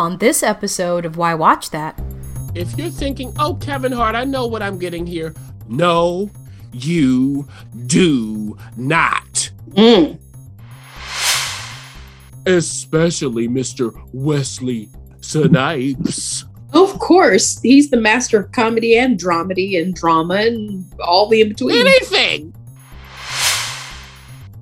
on this episode of Why Watch That. If you're thinking, oh, Kevin Hart, I know what I'm getting here. No, you do not. Mm. Especially Mr. Wesley Snipes. Of course, he's the master of comedy and dramedy and drama and all the in between. Anything.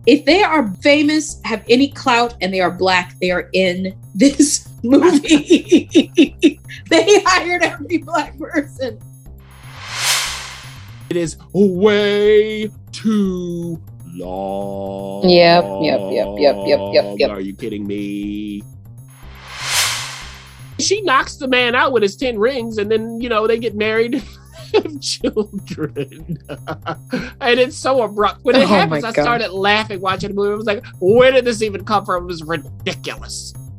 If they are famous, have any clout, and they are black, they are in this movie. they hired every black person. It is way too long. Yep, yep, yep, yep, yep, yep, yep. Are you kidding me? She knocks the man out with his 10 rings, and then, you know, they get married. have children. and it's so abrupt. When it Oh happens, I started laughing watching the movie. I was like, where did this even come from? It was ridiculous.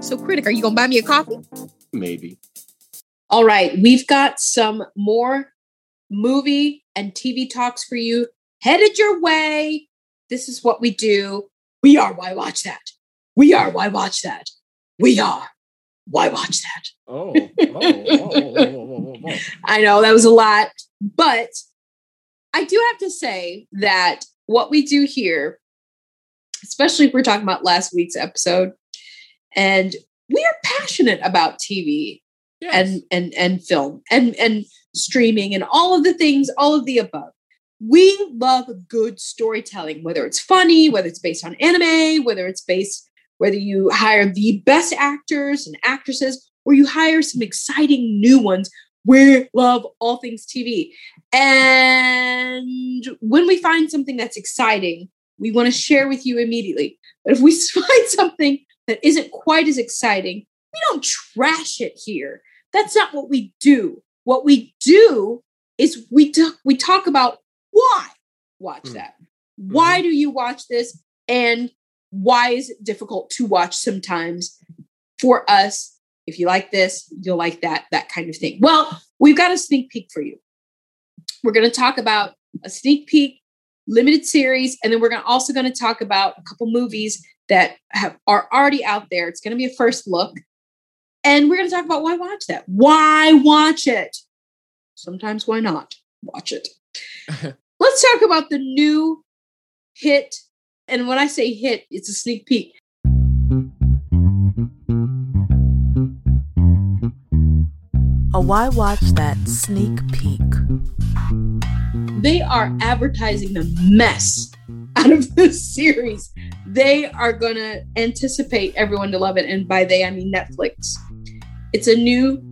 So, Critic, are you going to buy me a coffee? Maybe. All right, we've got some more movie and TV talks for you headed your way. This is what we do. We are Why Watch That. We are Why Watch That. We are Why Watch That. Oh, oh, oh, oh, oh, oh, oh. I know that was a lot, but I do have to say that what we do here, especially if we're talking about last week's episode, and we are passionate about TV Yes. and and and film and and streaming and all of the things, all of the above. We love good storytelling, whether it's funny, whether it's based on anime, whether it's based, whether you hire the best actors and actresses, or you hire some exciting new ones. We love all things TV. And when we find something that's exciting, we want to share with you immediately. But if we find something that isn't quite as exciting, we don't trash it here. That's not what we do. What we do is we talk, we talk about why watch Hmm. that. Why do you watch this? And why is it difficult to watch sometimes for us? If you like this, you'll like that, that kind of thing. Well, we've got a sneak peek for you. We're going to talk about a sneak peek limited series, and then we're gonna, also going to talk about a couple movies that have are already out there. It's going to be a first look, and we're going to talk about why watch that. Why watch it? Sometimes why not watch it? Let's talk about the new hit. And when I say hit, it's a sneak peek. A Why Watch That sneak peek. They are advertising the mess out of this series. They are going to anticipate everyone to love it. And by they, I mean Netflix. It's a new,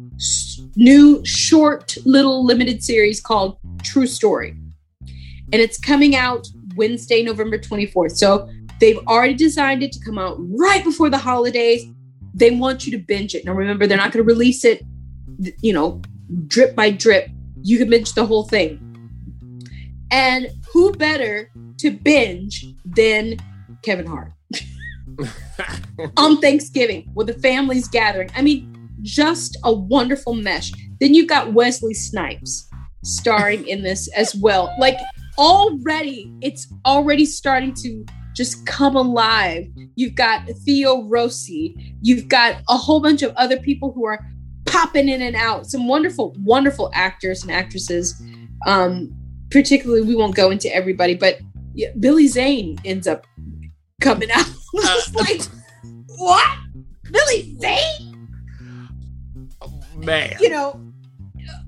new short little limited series called True Story. And it's coming out Wednesday, November 24th. So they've already designed it to come out right before the holidays. They want you to binge it. Now, remember, they're not going to release it, you know, drip by drip. You can binge the whole thing. And who better to binge than Kevin Hart on Thanksgiving with the family's gathering? I mean, just a wonderful mesh. Then you've got Wesley Snipes starring in this as well. Like already, it's already starting to just come alive. You've got Theo Rossi. You've got a whole bunch of other people who are popping in and out. Some wonderful, wonderful actors and actresses. Um, particularly, we won't go into everybody, but Billy Zane ends up coming out. It's like, what? Billy Zane? Man. You know,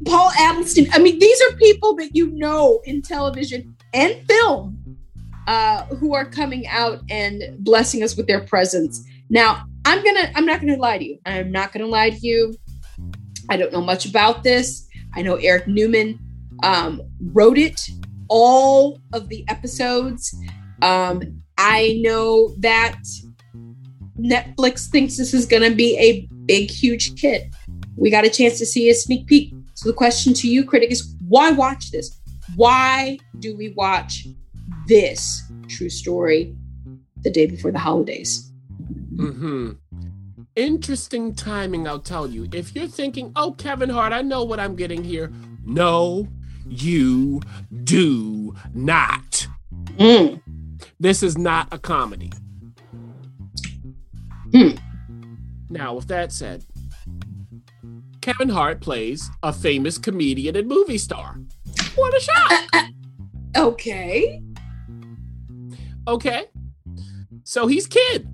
Paul Adelstein. I mean, these are people that you know in television and film uh, who are coming out and blessing us with their presence. Now, I'm gonna, I'm not gonna lie to you. I'm not gonna lie to you. I don't know much about this. I know Eric Newman um, wrote it, all of the episodes. Um, I know that Netflix thinks this is going to be a big, huge hit. We got a chance to see a sneak peek. So the question to you, critic, is why watch this? Why do we watch this true story the day before the holidays? Hmm. Interesting timing, I'll tell you. If you're thinking, "Oh, Kevin Hart, I know what I'm getting here," no, you do not. Mm. This is not a comedy. Hmm. Now, with that said, Kevin Hart plays a famous comedian and movie star. What a shot! Okay. Okay. So he's Kid.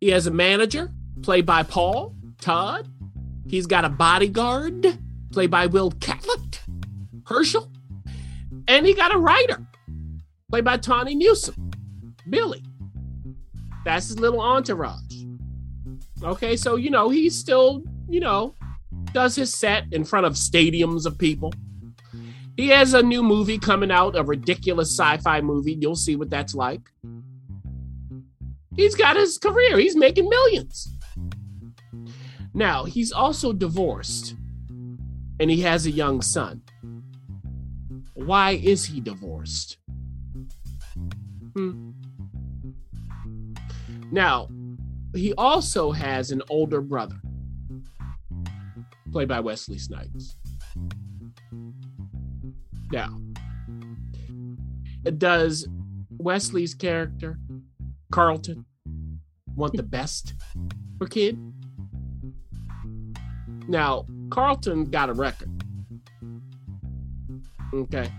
He has a manager, played by Paul Todd. He's got a bodyguard, played by Will Catlett, Herschel. And he got a writer, played by Tawny Newsome, Billy. That's his little entourage. Okay, so, you know, he's still, you know, does his set in front of stadiums of people. He has a new movie coming out, a ridiculous sci fi movie. You'll see what that's like. He's got his career, he's making millions. Now, he's also divorced and he has a young son. Why is he divorced? Hmm. Now, he also has an older brother, played by Wesley Snipes. Now, does Wesley's character, Carlton, want the best for Kid? Now, Carlton got a record. Okay.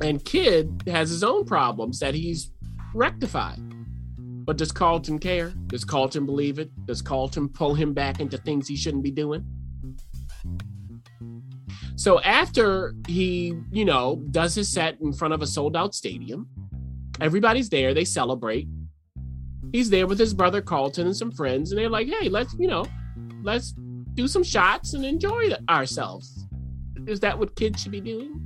And Kid has his own problems that he's rectified. But does Carlton care? Does Carlton believe it? Does Carlton pull him back into things he shouldn't be doing? So after he, you know, does his set in front of a sold out stadium, everybody's there, they celebrate. He's there with his brother Carlton and some friends, and they're like, hey, let's, you know, let's do some shots and enjoy ourselves. Is that what kids should be doing?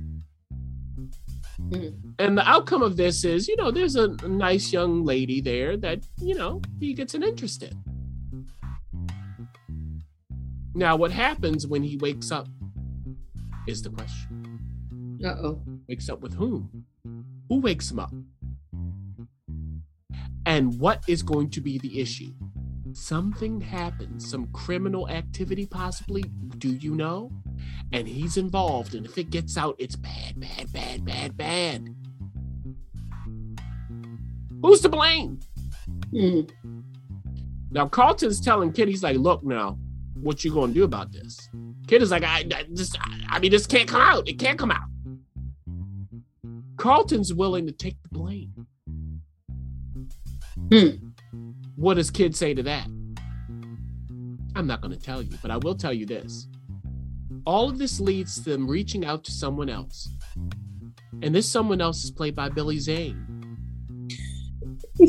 Mhm. And the outcome of this is, you know, there's a nice young lady there that, you know, he gets an interest in. Now, what happens when he wakes up is the question. Uh oh. Wakes up with whom? Who wakes him up? And what is going to be the issue? Something happens, some criminal activity, possibly. Do you know? And he's involved, and if it gets out, it's bad, bad, bad, bad, bad. Who's to blame? Mm. Now Carlton's telling Kid, he's like, "Look, now, what you gonna do about this?" Kid is like, "I, I just, I mean, this can't come out. It can't come out." Carlton's willing to take the blame. Hmm. What does Kid say to that? I'm not going to tell you, but I will tell you this. All of this leads to them reaching out to someone else. And this someone else is played by Billy Zane.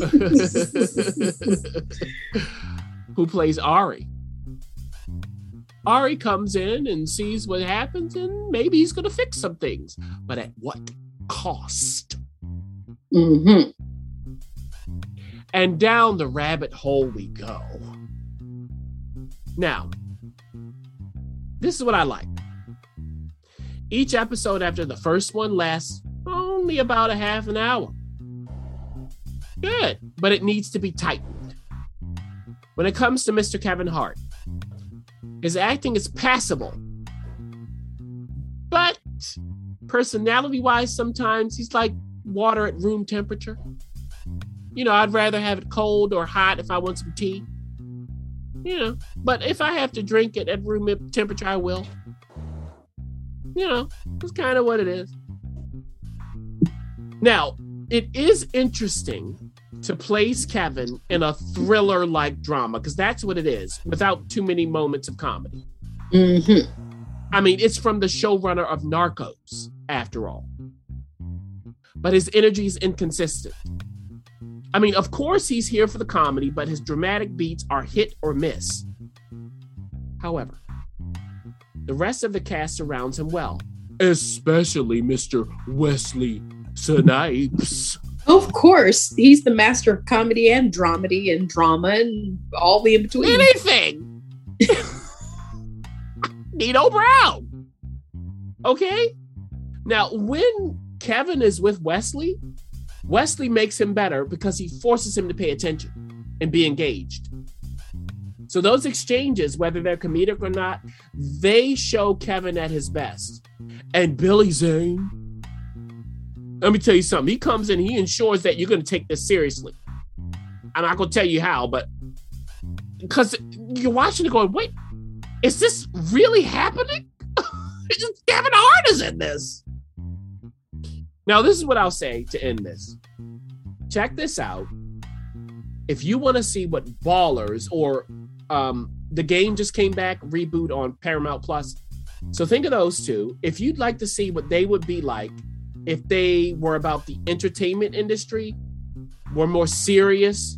Who plays Ari. Ari comes in and sees what happens, and maybe he's going to fix some things. But at what cost? hmm And down the rabbit hole we go. Now, this is what I like. Each episode after the first one lasts only about a half an hour. Good, but it needs to be tightened. When it comes to Mr. Kevin Hart, his acting is passable. But personality wise, sometimes he's like water at room temperature. You know, I'd rather have it cold or hot if I want some tea. You know, but if I have to drink it at room temperature, I will. You know, it's kind of what it is. Now, it is interesting to place Kevin in a thriller like drama because that's what it is without too many moments of comedy. Mm-hmm. I mean, it's from the showrunner of Narcos, after all. But his energy is inconsistent. I mean, of course, he's here for the comedy, but his dramatic beats are hit or miss. However, the rest of the cast surrounds him well, especially Mr. Wesley Snipes. Of course, he's the master of comedy and dramedy and drama and all the in between. Anything! Nino Brown. Okay? Now, when Kevin is with Wesley, Wesley makes him better because he forces him to pay attention and be engaged. So those exchanges, whether they're comedic or not, they show Kevin at his best. And Billy Zane, let me tell you something. He comes in, he ensures that you're going to take this seriously. I'm not going to tell you how, but because you're watching it going, wait, is this really happening? Kevin Hart is in this. Now, this is what I'll say to end this. Check this out. If you want to see what Ballers or um, the game just came back reboot on Paramount Plus. So think of those two. If you'd like to see what they would be like if they were about the entertainment industry, were more serious,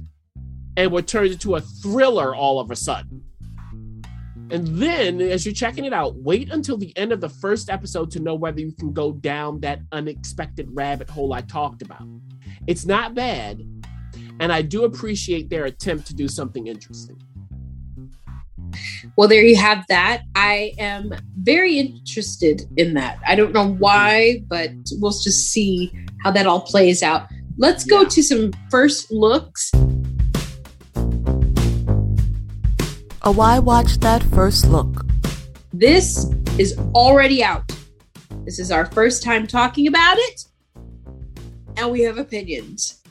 and were turned into a thriller all of a sudden. And then, as you're checking it out, wait until the end of the first episode to know whether you can go down that unexpected rabbit hole I talked about. It's not bad, and I do appreciate their attempt to do something interesting. Well, there you have that. I am very interested in that. I don't know why, but we'll just see how that all plays out. Let's go Yeah. to some first looks. A Why Watch That First Look. This is already out. This is our first time talking about it, and we have opinions.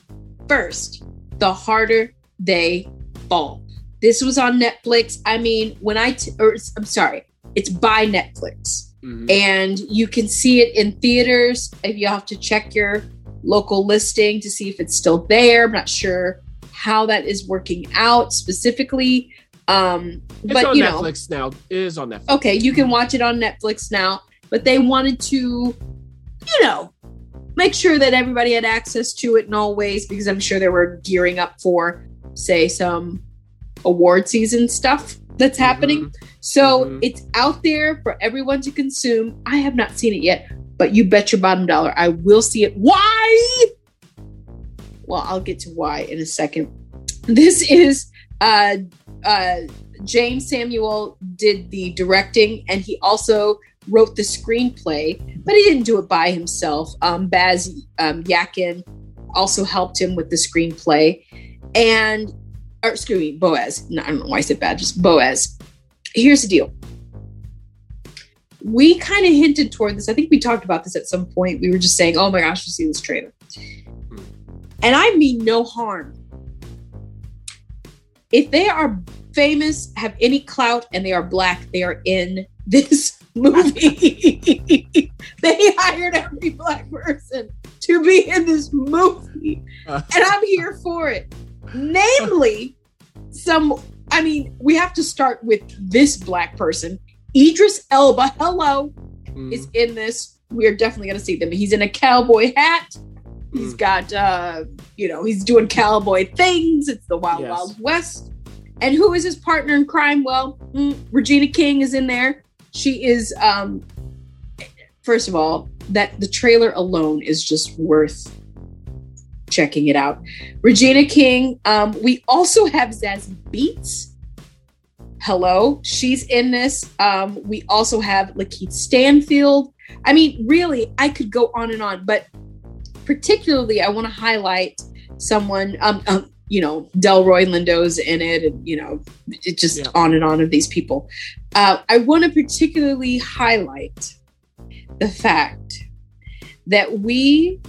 First, the harder they fall. This was on Netflix. I mean, when I, t- or I'm sorry, it's by Netflix. Mhm. and you can see it in theaters. If you have to check your local listing to see if it's still there. I'm not sure how that is working out specifically. Um, It's but on you know, Netflix now. It is on Netflix. okay, you can watch it on Netflix now. But they wanted to, you know, make sure that everybody had access to it in all ways because I'm sure they were gearing up for, say, some award season stuff that's happening. So Mhm. it's out there for everyone to consume. I have not seen it yet, but you bet your bottom dollar I will see it. Why? Well, I'll get to why in a second. This is uh uh James Samuel did the directing and he also wrote the screenplay, but he didn't do it by himself. Um Baz um, Yakin also helped him with the screenplay. And or excuse me, Boaz. No, I don't know why I said bad, just Boaz here's the deal. We kind of hinted toward this. I think we talked about this at some point. We were just saying, oh my gosh, we see this trailer. And I mean no harm. If they are famous, have any clout, and they are black, they are in this movie. they hired every black person to be in this movie. And I'm here for it. Namely, some I mean, we have to start with this black person. Idris Elba, hello, Mhm. is in this. We are definitely going to see them. He's in a cowboy hat. He's Mm. got, uh, you know, he's doing cowboy things. It's the Wild Yes. Wild West. And who is his partner in crime? Well, mm, Regina King is in there. She is, um, first of all, that the trailer alone is just worth checking it out. Regina King. Um, we also have Zazie Beetz. Hello, she's in this. Um, we also have Lakeith Stanfield. I mean, really, I could go on and on, but particularly, I want to highlight someone. Um, um, you know, Delroy Lindo's in it, and you know, it just Yeah. on and on of these people. Uh, I want to particularly highlight the fact that we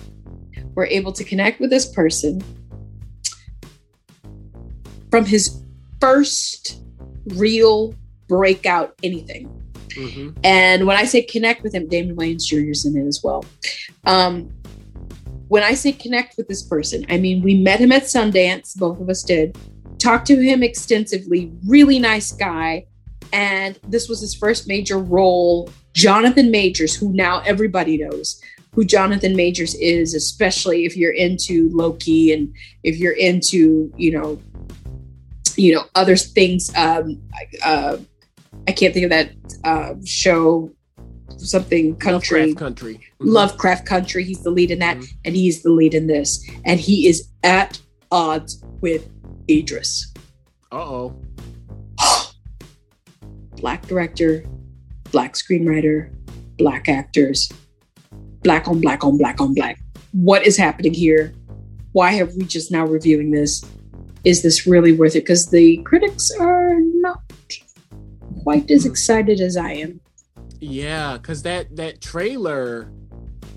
were able to connect with this person from his first real breakout anything. hmm And when I say connect with him, Damon Wayans Jr. is in it as well. Um, when I say connect with this person, I mean we met him at Sundance, both of us did, talked to him extensively, really nice guy. And this was his first major role. Jonathan Majors, who now everybody knows who Jonathan Majors is, especially if you're into Loki and if you're into, you know, you know, other things. Um, uh, I can't think of that uh, show, something country, Lovecraft country. Mhm. Lovecraft Country. He's the lead in that, Mhm. and he's the lead in this, and he is at odds with Idris. Uh-oh. Black director, black screenwriter, black actors, black on black on black on black. What is happening here? Why have we just now reviewing this? Is this really worth it? Because the critics are not quite as Hmm. excited as I am. Yeah, because that that trailer,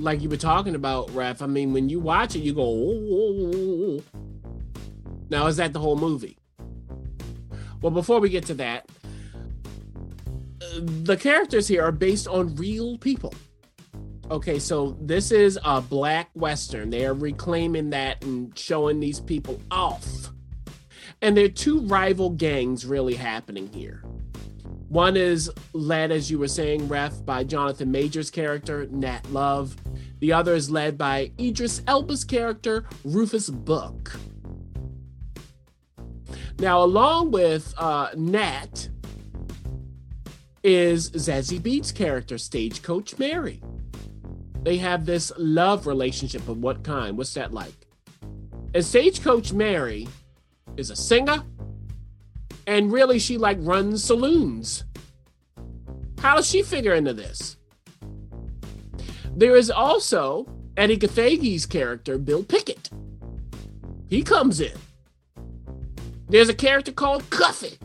like you were talking about, Ref. I mean, when you watch it, you go. Now, is that the whole movie? Well, before we get to that, the characters here are based on real people. Okay, so this is a black western. They are reclaiming that and showing these people off. And there are two rival gangs really happening here. One is led, as you were saying, Ref, by Jonathan Major's character, Nat Love. The other is led by Idris Elba's character, Rufus Buck. Now, along with uh, Nat is Zazie Beetz' character, Stagecoach Mary. They have this love relationship of what kind? What's that like? And Stagecoach Mary is a singer, and really she like runs saloons. How does she figure into this? There is also Edi Gathegi's character, Bill Pickett. He comes in. There's a character called Cuffee,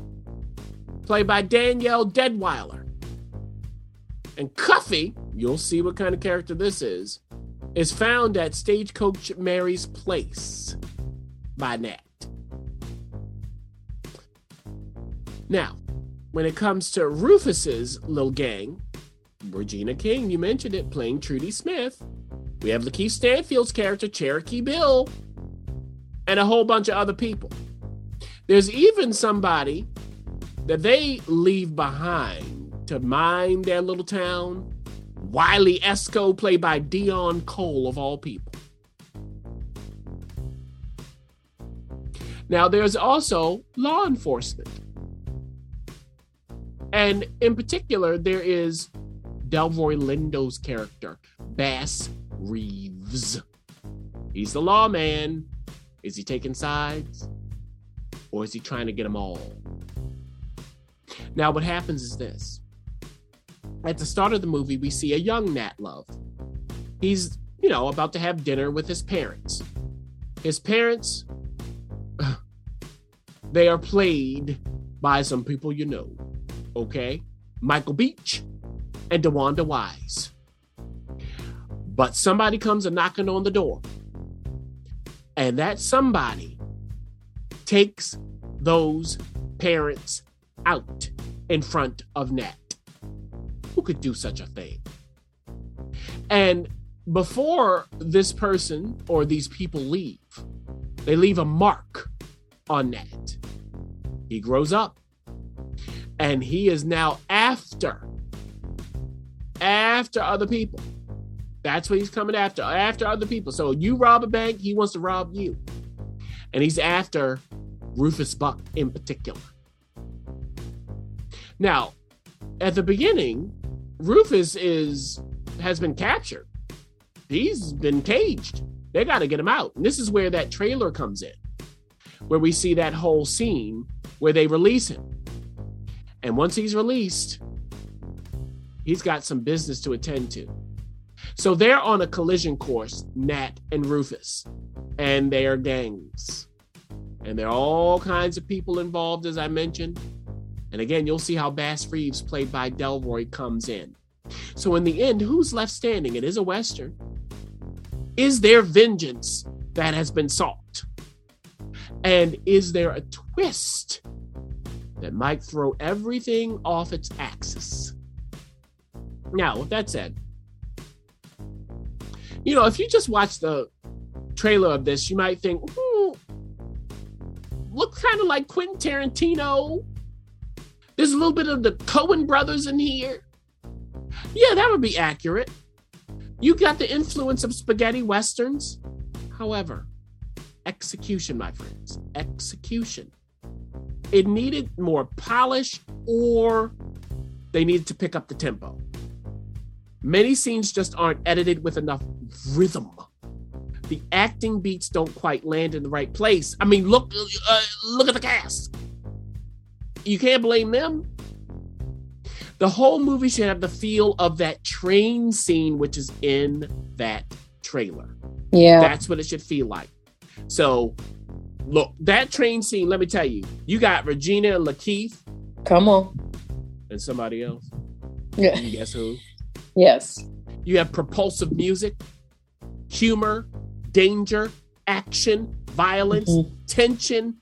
played by Danielle Deadwyler. And Cuffee, you'll see what kind of character this is, is found at Stagecoach Mary's place by Nat. Now, when it comes to Rufus's little gang, Regina King, you mentioned it, playing Trudy Smith. We have Lakeith Stanfield's character, Cherokee Bill, and a whole bunch of other people. There's even somebody that they leave behind to mind their little town. Wiley Escoe, played by Deon Cole, of all people. Now, there's also law enforcement. And in particular, there is Delroy Lindo's character, Bass Reeves. He's the lawman. Is he taking sides? Or is he trying to get them all? Now, what happens is this. At the start of the movie, we see a young Nat Love. He's, you know, about to have dinner with his parents. His parents, they are played by some people you know okay? Michael Beach and DeWanda Wise. But somebody comes a knocking on the door, and that somebody takes those parents out in front of Nat. Who could do such a thing? And before this person or these people leave, they leave a mark on Nat. He grows up and he is now after after other people. That's what he's coming after after other people. So you rob a bank he wants to rob you. And he's after rufus buck in particular. Now at the beginning rufus is has been captured. He's been caged. They got to get him out. And this is where that trailer comes in where we see that whole scene where they release him and once he's released, he's got some business to attend to. So they're on a collision course, Nat and Rufus, and they are gangs. And there are all kinds of people involved, as I mentioned. And again, you'll see how Bass Reeves, played by Delroy, comes in. So in the end, who's left standing? It is a Western. Is there vengeance that has been sought? And is there a twist that might throw everything off its axis? Now, with that said, you know, if you just watch the trailer of this, you might think, hmm, looks kind of like Quentin Tarantino. There's a little bit of the Coen brothers in here. Yeah, that would be accurate. You got the influence of spaghetti westerns. However, execution, my friends, execution. It needed more polish or they needed to pick up the tempo. Many scenes just aren't edited with enough rhythm. The acting beats don't quite land in the right place. I mean, look, uh, look at the cast. You can't blame them. The whole movie should have the feel of that train scene, which is in that trailer. Yeah. That's what it should feel like. So, look, that train scene, let me tell you, you got Regina and Lakeith Come on. and somebody else. Yeah. You guess who? Yes. You have propulsive music, humor, danger, action, violence, Mhm. tension,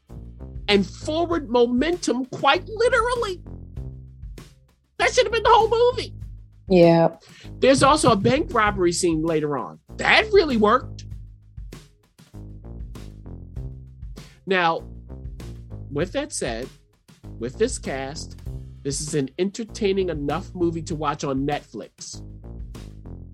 and forward momentum, quite literally. That should have been the whole movie. Yeah. There's also a bank robbery scene later on. That really worked. Now, with that said, with this cast, this is an entertaining enough movie to watch on Netflix.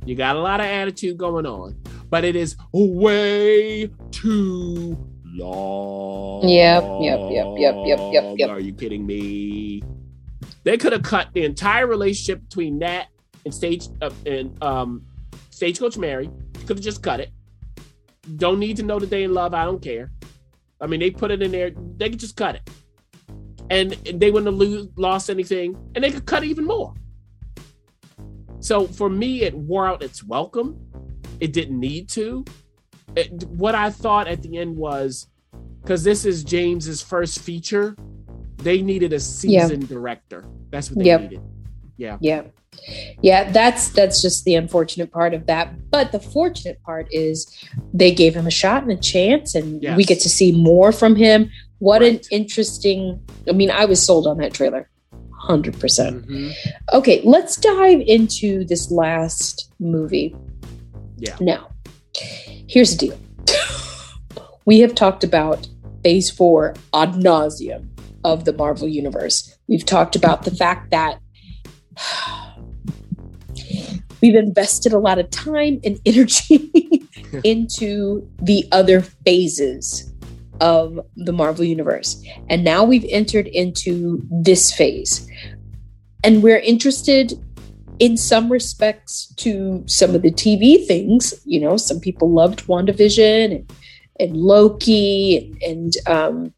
You got a lot of attitude going on, but it is way too long. Yep, yep, yep, yep, yep, yep, yep. Are you kidding me? They could have cut the entire relationship between Nat and stage uh, and um, stagecoach Mary. Could have just cut it. Don't need to know that they in love. I don't care. I mean, they put it in there. They could just cut it, and they wouldn't have lose, lost anything, and they could cut even more. So for me, it wore out its welcome. It didn't need to. It, what I thought at the end was because this is James's first feature, they needed a seasoned director. That's what they Yep. needed. Yeah. Yeah. Yeah, that's that's just the unfortunate part of that. But the fortunate part is they gave him a shot and a chance and we get to see more from him. What an interesting I mean, I was sold on that trailer. 100%. Mhm. Okay, let's dive into this last movie. Yeah. Now, here's the deal. we have talked about phase four ad nauseum of the Marvel Universe. We've talked about the fact that we've invested a lot of time and energy into the other phases of the Marvel Universe. And now we've entered into this phase. And we're interested in some respects to some of the TV things. You know, some people loved WandaVision and, and Loki, and, and um,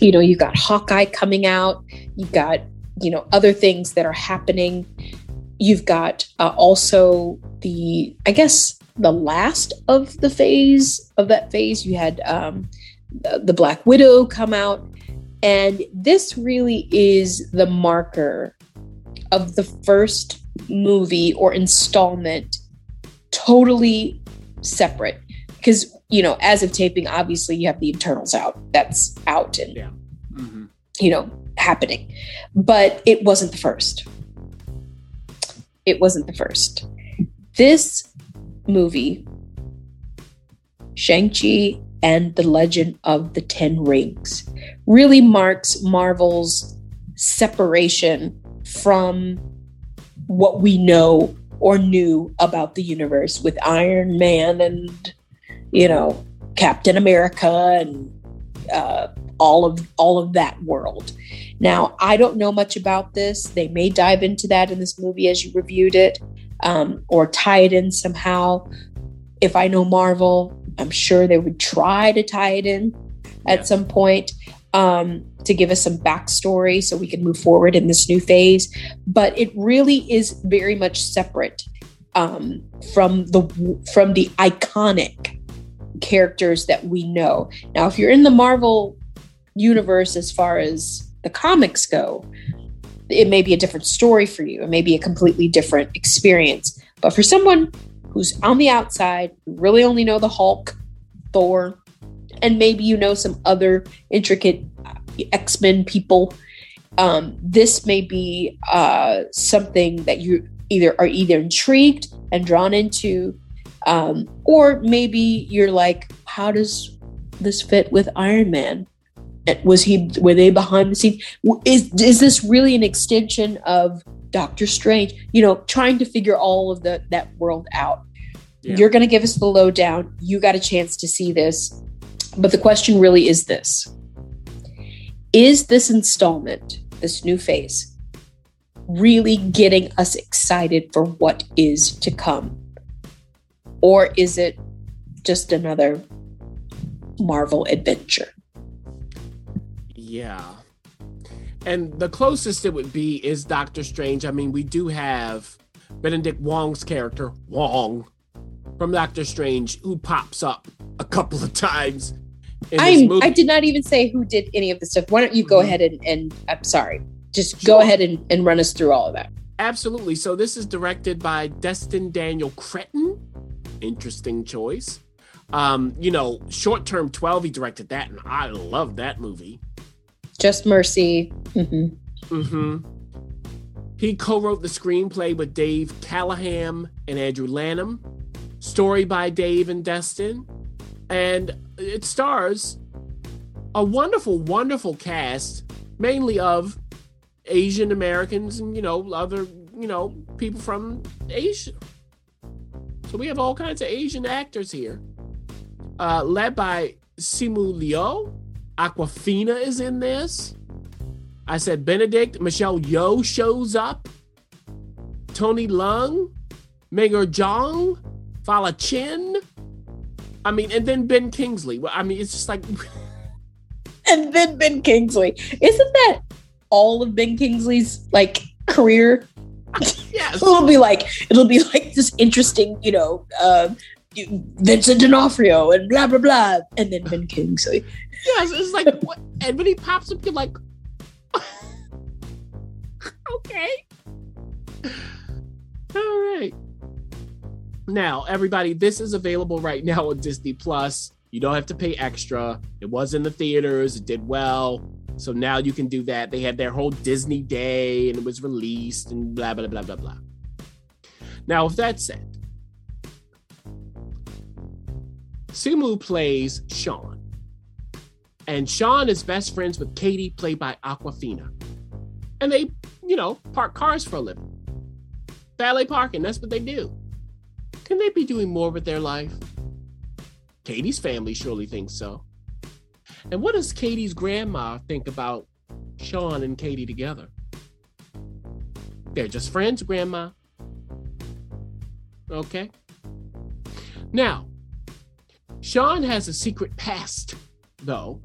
you know, you got Hawkeye coming out. You got you know other things that are happening. You've got uh, also the, I guess, the last of the phase of that phase. You had um, the, the Black Widow come out, and this really is the marker of the first movie or installment totally separate because you know as of taping obviously you have the Eternals out that's out and Yeah. Mhm. you know happening. But it wasn't the first. It wasn't the first. This movie shang-chi and the legend of the ten rings really marks marvel's separation from what we know or knew about the universe with Iron Man and you know Captain America and uh, all of all of that world. Now I don't know much about this. They may dive into that in this movie as you reviewed it, um, or tie it in somehow. If I know Marvel, I'm sure they would try to tie it in at Yeah. some point um, to give us some backstory so we can move forward in this new phase. But it really is very much separate um, from the from the iconic characters that we know. Now, if you're in the Marvel universe as far as the comics go, it may be a different story for you. It may be a completely different experience. But for someone who's on the outside, who really only know the Hulk, Thor, and maybe you know some other intricate uh, X Men people, um, this may be uh, something that you either are either intrigued and drawn into, um, or maybe you're like, how does this fit with Iron Man? Was he were they behind the scenes? Is is this really an extension of Doctor Strange? You know, trying to figure all of the that world out. Yeah. You're going to give us the lowdown. You got a chance to see this, but the question really is this: Is this installment, this new phase, really getting us excited for what is to come? Or is it just another Marvel adventure? Yeah. And the closest it would be is Doctor Strange. I mean, we do have Benedict Wong's character, Wong, from Doctor Strange, who pops up a couple of times in this I movie. I did not even say who did any of the stuff. Why don't you go Mhm. ahead and, and I'm sorry, just Sure. go ahead and, and run us through all of that. Absolutely. So this is directed by Destin Daniel Cretton. Interesting choice. Um, you know, short term 12, he directed that, and I love that movie. Just Mercy. hmm hmm He co-wrote the screenplay with Dave Callahan and Andrew Lanham. Story by Dave and Destin, and it stars a wonderful, wonderful cast, mainly of Asian Americans and you know other you know people from Asia. So we have all kinds of Asian actors here, uh, led by Simu Liu. Awkwafina is in this. I said Benedict. Michelle Yeoh shows up. Tony Leung, Meng'er Zhang, Fala Chen. I mean, and then Ben Kingsley. I mean, it's just like And then Ben Kingsley. Isn't that all of Ben Kingsley's like career? yes, It'll be like it'll be like this interesting, you know, uh, Vincent D'Onofrio and blah blah blah, and then Ben Kingsley. yes. It's like, what? and when he pops up, you're like, okay, all right. Now, everybody, this is available right now on Disney Plus. You don't have to pay extra. It was in the theaters. It did well. So now you can do that. They had their whole Disney day and it was released and blah, blah, blah, blah, blah. Now, with that said, Simu plays Sean. And Sean is best friends with Katie, played by Awkwafina. And they, you know, park cars for a living. Valet parking, that's what they do. Can they be doing more with their life? Katie's family surely thinks so. And what does Katie's grandma think about Sean and Katie together? They're just friends, grandma. Okay. Now, Sean has a secret past, though,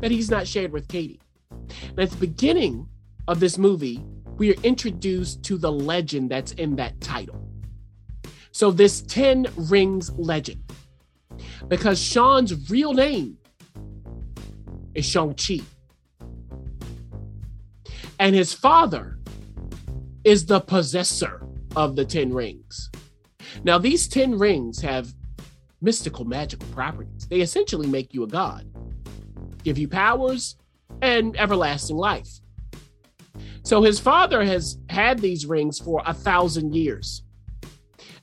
that he's not shared with Katie. And at the beginning of this movie, we are introduced to the legend that's in that title. So, this 10 Rings legend, because Sean's real name is Shang-Chi. And his father is the possessor of the 10 rings. Now, these 10 rings have mystical, magical properties. They essentially make you a god, give you powers and everlasting life. So, his father has had these rings for a thousand years.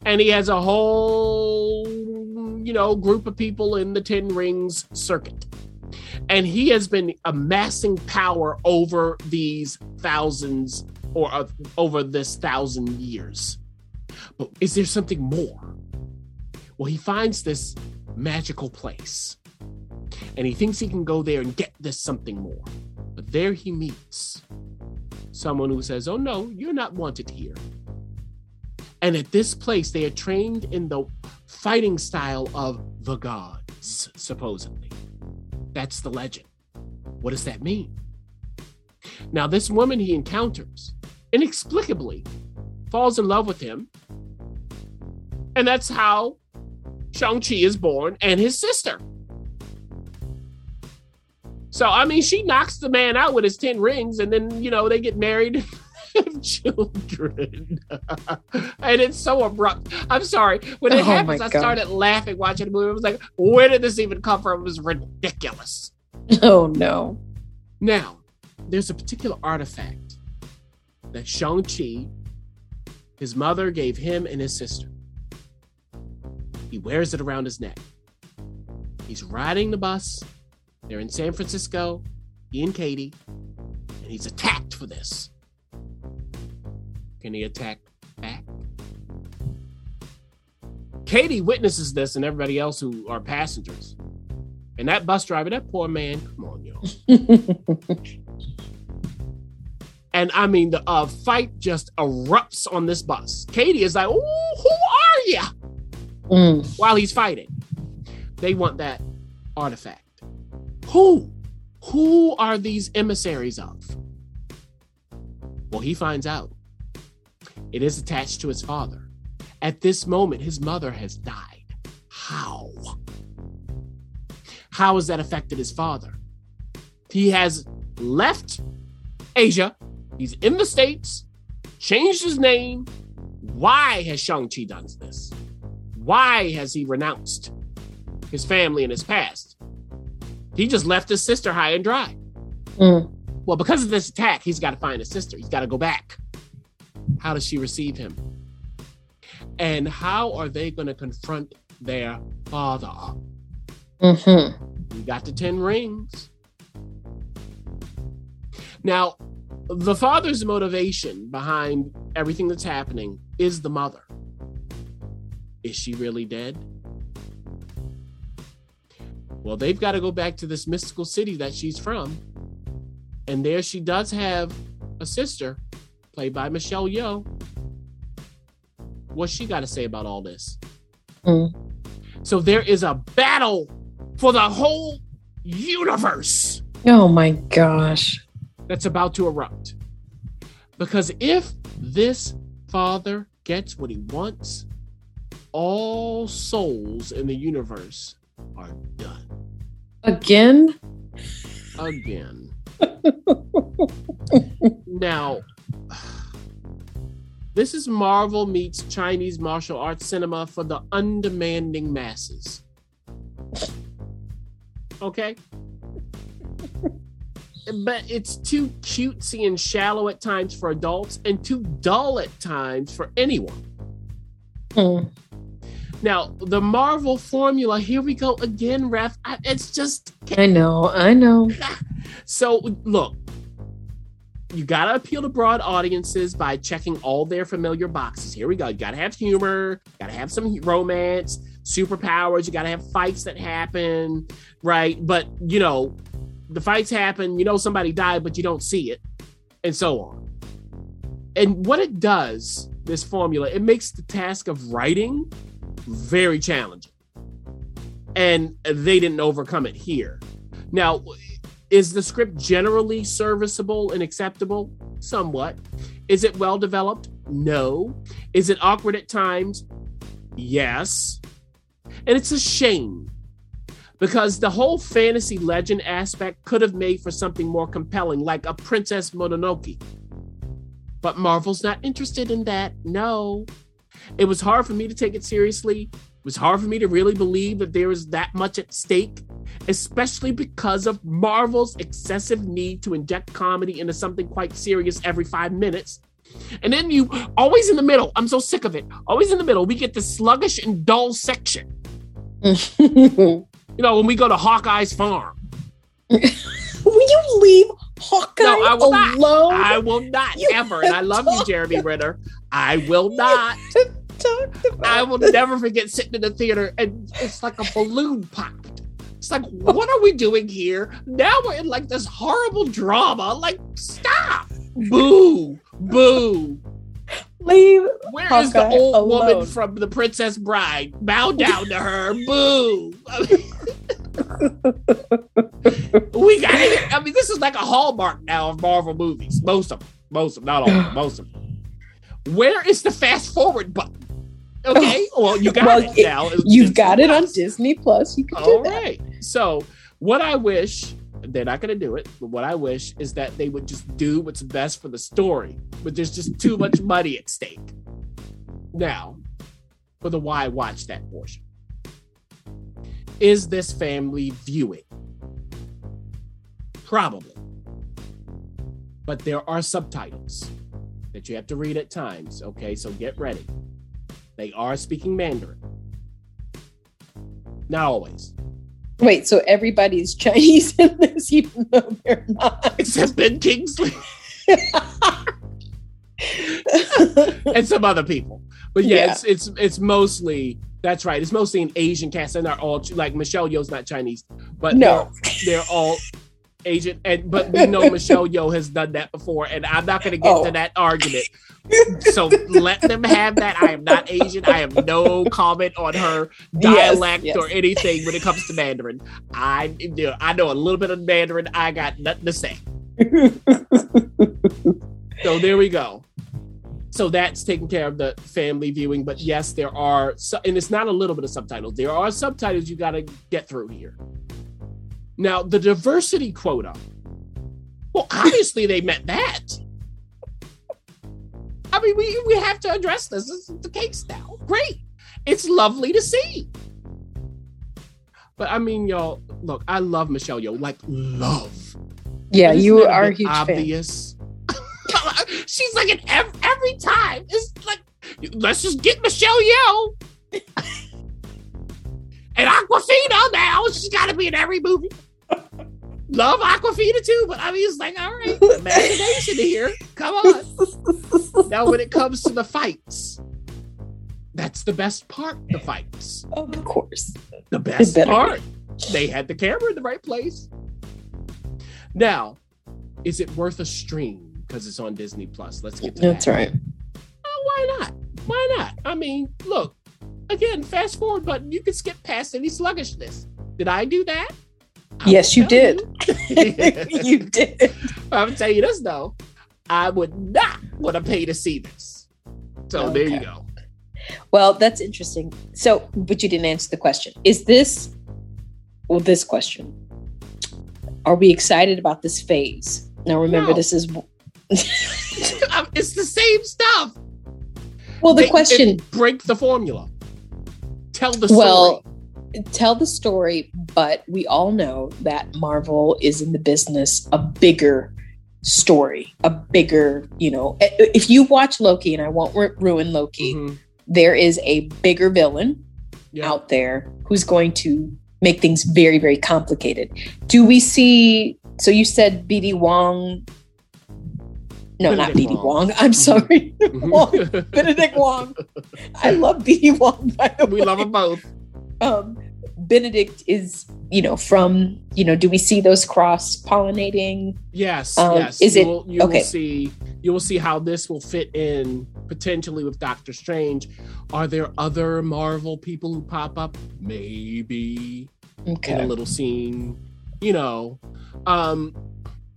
And he has a whole, you know, group of people in the 10 rings circuit and he has been amassing power over these thousands or uh, over this thousand years. But is there something more? Well, he finds this magical place and he thinks he can go there and get this something more. But there he meets someone who says, Oh no, you're not wanted here. And at this place, they are trained in the fighting style of the gods, supposedly. That's the legend. What does that mean? Now, this woman he encounters inexplicably falls in love with him. And that's how Shang-Chi is born and his sister. So, I mean, she knocks the man out with his 10 rings, and then, you know, they get married and children. and it's so abrupt. I'm sorry. When it Oh, happens, I started laughing watching the movie. I was like, where did this even come from? It was ridiculous. Oh no. Now, there's a particular artifact that Shang-Chi, his mother gave him and his sister. He wears it around his neck. He's riding the bus. They're in San Francisco, he and Katie, and he's attacked for this. Can he attack back? Katie witnesses this and everybody else who are passengers. And that bus driver, that poor man, come on, yo. And I mean, the uh, fight just erupts on this bus. Katie is like, "Ooh, who are you?" Mm. While he's fighting, they want that artifact. Who? Who are these emissaries of? Well, he finds out. It is attached to his father. At this moment, his mother has died. How? How has that affected his father? He has left Asia. He's in the States, changed his name. Why has Shang-Chi done this? Why has he renounced his family and his past? He just left his sister high and dry. Mm. Well, because of this attack, he's got to find his sister. He's got to go back. How does she receive him? And how are they going to confront their father? Mm-hmm. We got the 10 rings. Now, the father's motivation behind everything that's happening is the mother. Is she really dead? Well, they've got to go back to this mystical city that she's from. And there she does have a sister, played by Michelle Yeoh. What's she got to say about all this? Mm. So there is a battle for the whole universe Oh my gosh. that's about to erupt. Because if this father gets what he wants, all souls in the universe are done Again? again. now, this is Marvel meets Chinese martial arts cinema for the undemanding masses. Okay? But it's too cutesy and shallow at times for adults and too dull at times for anyone. Mm. Now, the Marvel formula, here we go again, ref. I- It's just I know, I know. so look, you gotta appeal to broad audiences by checking all their familiar boxes. Here we go. You gotta have humor, gotta have some romance, superpowers, you gotta have fights that happen, right? But you know, the fights happen, you know somebody died, but you don't see it, and so on. And what it does, this formula, it makes the task of writing very challenging. And they didn't overcome it here. Now, is the script generally serviceable and acceptable? Somewhat. Is it well developed? No. Is it awkward at times? Yes. And it's a shame because the whole fantasy legend aspect could have made for something more compelling, like a Princess Mononoke. But Marvel's not interested in that. No. It was hard for me to take it seriously. It was hard for me to really believe that there was that much at stake especially because of Marvel's excessive need to inject comedy into something quite serious every five minutes. And then you always in the middle, I'm so sick of it. Always in the middle, we get the sluggish and dull section. You know, when we go to Hawkeye's farm. When you leave Hawkeye No, I will not. I will not You ever. And I love you, Jeremy Renner. I will not. I will never forget sitting in the theater and it's like a balloon popped. It's like, what are we doing here? Now we're in like this horrible drama. Like, stop. Boo. Boo. leave. Where is the Hawkeye old woman from The Princess Bride? Bow down to her. Boo. we got it. I mean, this is like a hallmark now of Marvel movies. Most of them. Most of them. Not all of them. Most of them. Where is the fast forward button? Okay, well you got Well, it now. It's You've Disney got it on Disney Plus. You can do All that. right. So what I wish they're not going to do it, but what I wish is that they would just do what's best for the story. But there's just too much money at stake. Now, for the why watch that portion. Is this family viewing? Probably. But there are subtitles that you have to read at times. Okay, so get ready. They are speaking Mandarin. Not always. Wait, so everybody's Chinese in this, even though they're not. Except Ben Kingsley and some other people. But yeah, Yeah. it's it's it's mostly that's right. It's mostly an Asian cast, and they're all like Michelle Yeoh's not Chinese, but no. they're, they're all Asian. And but we know Michelle Yeoh has done that before, and I'm not going to get Oh. to that argument. So let them have that. I am not Asian. I have no comment on her Yes, dialect yes. or anything when it comes to Mandarin. I you know, I know a little bit of Mandarin. I got nothing to say. So there we go. So that's taking care of the family viewing. But yes, there are, su- and it's not a little bit of subtitles. There are subtitles you got to get through here. Now, the diversity quota. Well, obviously they met that. I mean, we, we have to address this. This is the case now. Great. It's lovely to see. But I mean, y'all, look, I love Michelle Yeoh like love. yeah, you are huge fan. Obvious? She's like in every, every time. It's like let's just get Michelle Yeoh and Awkwafina now. She's got to be in every movie. Love Awkwafina too, but I mean, it's like all right, imagination here. Come on. Now, when it comes to the fights, that's the best part. The fights, Of course. the best better be. part. They had the camera in the right place. Now, is it worth a stream because it's on Disney Plus? Let's get to That's that. right. Oh, why not? Why not? I mean, look, again, fast forward button, you can skip past any sluggishness. Did I do that? I Yes, you did. you. you did. I'm tell you this though. I would not want to pay to see this. So there you go. Well, that's interesting. So, but you didn't answer the question. Is this, well, this question, are we excited about this phase? Now, remember, No. this is, Um, it's the same stuff. well, the They- question, break the formula. Tell the story. well, tell the story, but we all know that Marvel is in the business of bigger story, a bigger, you know, eh, eh, if you watch Loki, and I won't ruin Loki, Mhm. there is a bigger villain Yeah. out there who's going to make things very, very complicated. Do we see? So you said BD Wong. No, not Benedict BD Wong. Wong. I'm sorry, Mhm. Wong. Benedict Wong. I love BD Wong. By the we way. love them both. Um, Benedict is, you know, from you know. Do we see those cross pollinating? Yes, Um, yes. is you it- will, you okay. will see you will see how this will fit in potentially with Doctor Strange. Are there other Marvel people who pop up? Maybe in a little scene, you know. Um,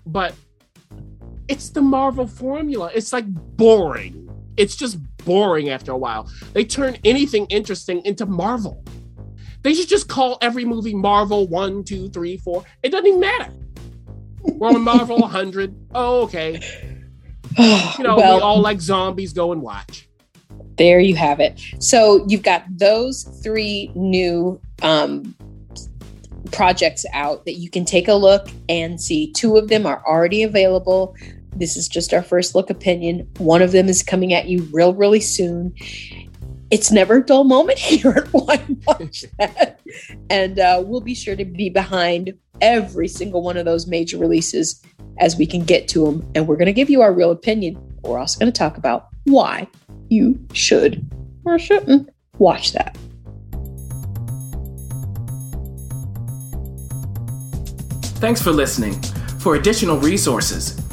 but it's the Marvel formula. It's like boring. It's just boring after a while. They turn anything interesting into Marvel. They should just call every movie Marvel one, two, three, four. It doesn't even matter. We're on Marvel 100. Oh, okay. You know, well, we all like zombies. Go and watch. there you have it. So you've got those three new um, projects out that you can take a look and see. Two of them are already available. This is just our first look opinion. One of them is coming at you real, really soon. It's never a dull moment here at Why Watch That. And uh, we'll be sure to be behind every single one of those major releases as we can get to them. And we're going to give you our real opinion. We're also going to talk about why you should or shouldn't watch that. Thanks for listening. For additional resources,